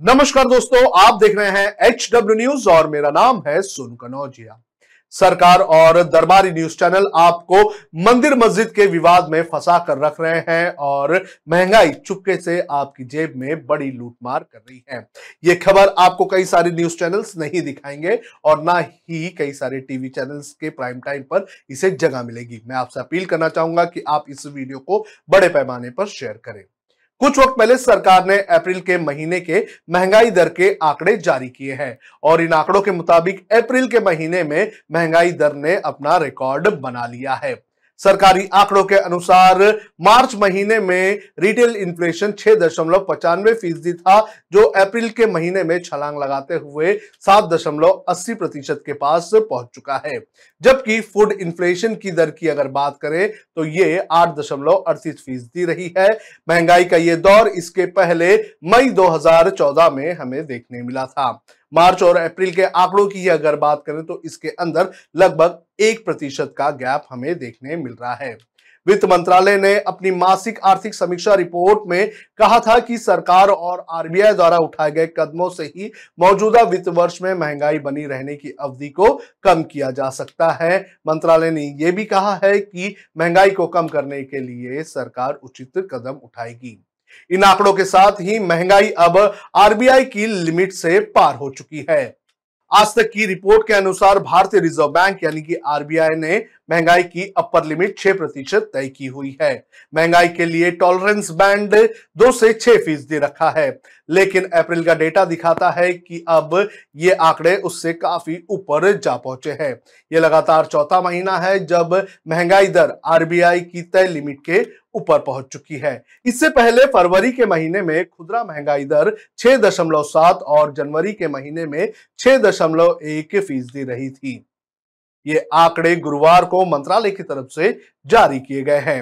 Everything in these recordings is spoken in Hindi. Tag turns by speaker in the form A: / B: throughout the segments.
A: नमस्कार दोस्तों, आप देख रहे हैं एच डब्ल्यू न्यूज़ और मेरा नाम है सुन कनौजिया। सरकार और दरबारी न्यूज़ चैनल आपको मंदिर मस्जिद के विवाद में फंसा कर रख रहे हैं और महँगाई चुपके से आपकी जेब में बड़ी लूटमार कर रही है। ये खबर आपको कई सारे न्यूज़ चैनल्स नहीं दिखाएँगे और ना ही कई सारे टीवी चैनल्स के प्राइम टाइम पर इसे जगह मिलेगी। मैं आपसे अपील करना चाहूँगा कि आप इस वीडियो को बड़े पैमाने पर शेयर करें। कुछ वक्त पहले सरकार ने अप्रैल के महीने के महँगाई दर के आंकड़े जारी किए हैं और इन आंकड़ों के मुताबिक अप्रैल के महीने में महँगाई दर ने अपना रिकॉर्ड बना लिया है। सरकारी आंकड़ों के अनुसार मार्च महीने में रिटेल इन्फ्लेशन छह दशमलव पचानवे फ़ीसदी था, जो अप्रैल के महीने में छलांग लगाते हुए सात दशमलव अस्सी प्रतिशत के पास पहुँच चुका है। जबकि फ़ूड इन्फ्लेशन की दर की अगर बात करें तो ये आठ दशमलव अड़तीस फ़ीसदी रही है। महँगाई का ये दौर इसके पहले मई 2014 में हमें देखने मिला था। मार्च और अप्रैल के आंकड़ों की अगर बात करें तो इसके अंदर लगभग एक प्रतिशत का गैप हमें देखने मिल रहा है। वित्त मंत्रालय ने अपनी मासिक आर्थिक समीक्षा रिपोर्ट में कहा था कि सरकार और आरबीआई द्वारा उठाए गए कदमों से ही मौजूदा वित्त वर्ष में महँगाई बनी रहने की अवधि को कम किया जा सकता है। मंत्रालय ने यह भी कहा है कि महँगाई को कम करने के लिए सरकार उचित कदम उठाएगी। इन आंकड़ों के साथ ही महँगाई अब आरबीआई की लिमिट से पार हो चुकी है। आज तक की रिपोर्ट के अनुसार भारतीय रिज़र्व बैंक यानी कि आरबीआई ने महँगाई की अपर लिमिट छह प्रतिशत तय की हुई है। महँगाई के लिए टॉलरेंस बैंड दो से छह फ़ीसदी रखा है। लेकिन अप्रैल का डेटा दिखाता है कि अब ये आंकड़े उससे काफ़ी ऊपर जा पहुँचे हैं। ये लगातार चौथा महीना है जब महँगाई दर आरबीआई की तय लिमिट के ऊपर पहुँच चुकी है। इससे पहले फरवरी के महीने में खुदरा महँगाई दर छह दशमलव सात और जनवरी के महीने में छह दशमलव एक फ़ीसदी रही थी। ये आंकड़े गुरुवार को मंत्रालय की तरफ़ से जारी किए गए हैं।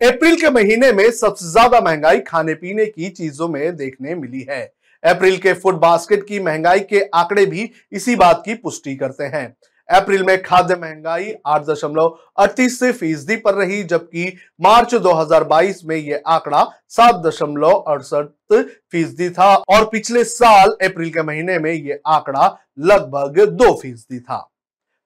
A: अप्रैल के महीने में सबसे ज़्यादा महँगाई खाने पीने की चीज़ों में देखने मिली है। अप्रैल के फ़ूड बास्केट की महँगाई के आंकड़े भी इसी बात की पुष्टि करते हैं। अप्रैल में खाद्य महँगाई आठ दशमलव अड़तीस फ़ीसदी पर रही, जबकि मार्च 2022 में यह आंकड़ा सात दशमलव अड़सठ फ़ीसदी था और पिछले साल अप्रैल के महीने में यह आंकड़ा लगभग दो फ़ीसदी था।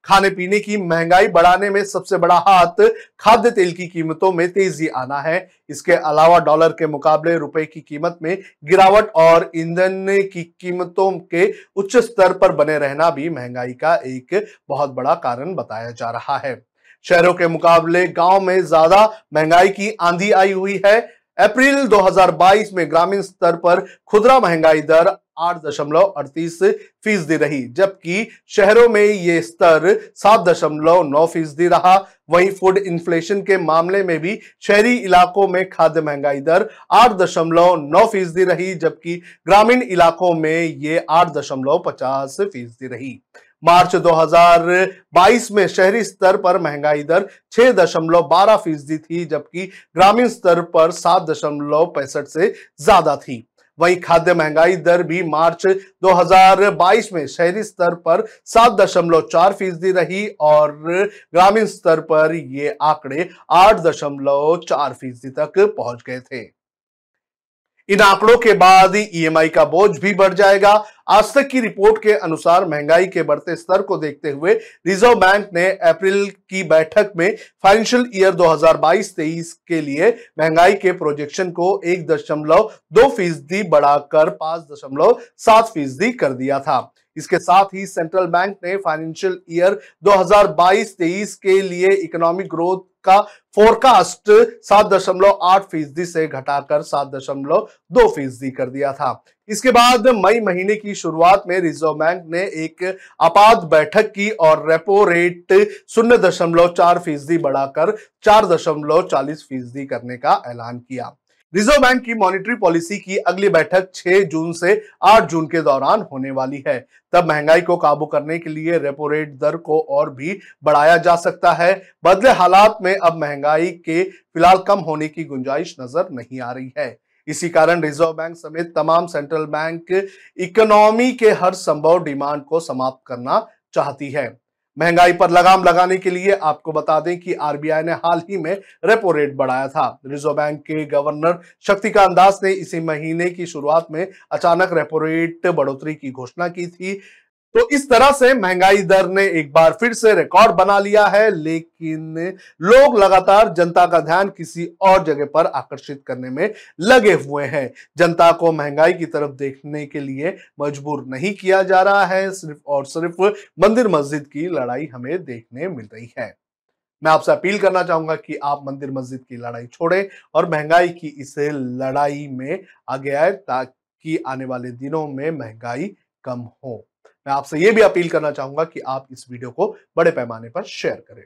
A: खाने पीने की महँगाई बढ़ाने में सबसे बड़ा हाथ खाद्य तेल की कीमतों में तेज़ी आना है। इसके अलावा डॉलर के मुकाबले रुपए की कीमत में गिरावट और ईंधन की कीमतों के उच्च स्तर पर बने रहना भी महँगाई का एक बहुत बड़ा कारण बताया जा रहा है। शहरों के मुकाबले गाँव में ज़्यादा महँगाई की आंधी आई हुई है। अप्रैल 2022 में ग्रामीण स्तर पर खुदरा महँगाई दर आठ दशमलव अड़तीस फ़ीसदी रही, जबकि शहरों में ये स्तर सात दशमलव नौ फ़ीसदी रहा। वहीं फ़ूड इन्फ्लेशन के मामले में भी शहरी इलाकों में खाद्य महँगाई दर आठ दशमलव नौ फ़ीसदी रही, जबकि ग्रामीण इलाकों में ये आठ दशमलव पचास फ़ीसदी रही। मार्च 2022 में शहरी स्तर पर महँगाई दर छह दशमलव बारह फ़ीसदी थी, जबकि ग्रामीण स्तर पर सात दशमलव पैंसठ से ज़्यादा थी। वहीं खाद्य महँगाई दर भी मार्च 2022 में शहरी स्तर पर सात दशमलव चार फ़ीसदी रही और ग्रामीण स्तर पर ये आंकड़े आठ दशमलव चार फ़ीसदी तक पहुँच गए थे। इन आंकड़ों के बाद ईएमआई का बोझ भी बढ़ जाएगा। आज तक की रिपोर्ट के अनुसार महँगाई के बढ़ते स्तर को देखते हुए रिज़र्व बैंक ने अप्रैल की बैठक में फाइनेंशियल ईयर 2022-23 के लिए महँगाई के प्रोजेक्शन को एक दशमलव दो फ़ीसदी बढ़ाकर पाँच दशमलव सात फ़ीसदी कर दिया था। इसके साथ ही सेंट्रल बैंक ने फाइनेंशियल ईयर 2022-23 के लिए इकोनॉमिक ग्रोथ का फोरकास्ट सात दशमलव आठ फ़ीसदी से घटाकर सात दशमलव दो फ़ीसदी कर दिया था। इसके बाद मई महीने की शुरुआत में रिज़र्व बैंक ने एक आपात बैठक की और रेपो रेट शून्य दशमलव चार फ़ीसदी बढ़ाकर चार दशमलव चालीस फ़ीसदी करने का ऐलान किया। रिज़र्व बैंक की मॉनिटरी पॉलिसी की अगली बैठक 6 जून से 8 जून के दौरान होने वाली है। तब महँगाई को काबू करने के लिए रेपो रेट दर को और भी बढ़ाया जा सकता है। बदले हालात में अब महँगाई के फ़िलहाल कम होने की गुंजाइश नज़र नहीं आ रही है। इसी कारण रिज़र्व बैंक समेत तमाम सेंट्रल बैंक इकोनॉमी के हर संभव डिमांड को समाप्त करना चाहती है। महँगाई पर लगाम लगाने के लिए आपको बता दें कि आरबीआई ने हाल ही में रेपो रेट बढ़ाया था। रिज़र्व बैंक के गवर्नर शक्तिकांत दास ने इसी महीने की शुरुआत में अचानक रेपो रेट बढ़ोतरी की घोषणा की थी। तो इस तरह से महँगाई दर ने एक बार फिर से रिकॉर्ड बना लिया है, लेकिन लोग लगातार जनता का ध्यान किसी और जगह पर आकर्षित करने में लगे हुए हैं। जनता को महँगाई की तरफ़ देखने के लिए मजबूर नहीं किया जा रहा है, सिर्फ़ और सिर्फ़ मंदिर मस्जिद की लड़ाई हमें देखने मिल रही है। मैं आपसे अपील करना चाहूँगा कि आप मंदिर मस्जिद की लड़ाई छोड़ें और महँगाई की इस लड़ाई में आगे आए, ताकि आने वाले दिनों में महँगाई कम हो। मैं आपसे यह भी अपील करना चाहूँगा कि आप इस वीडियो को बड़े पैमाने पर शेयर करें।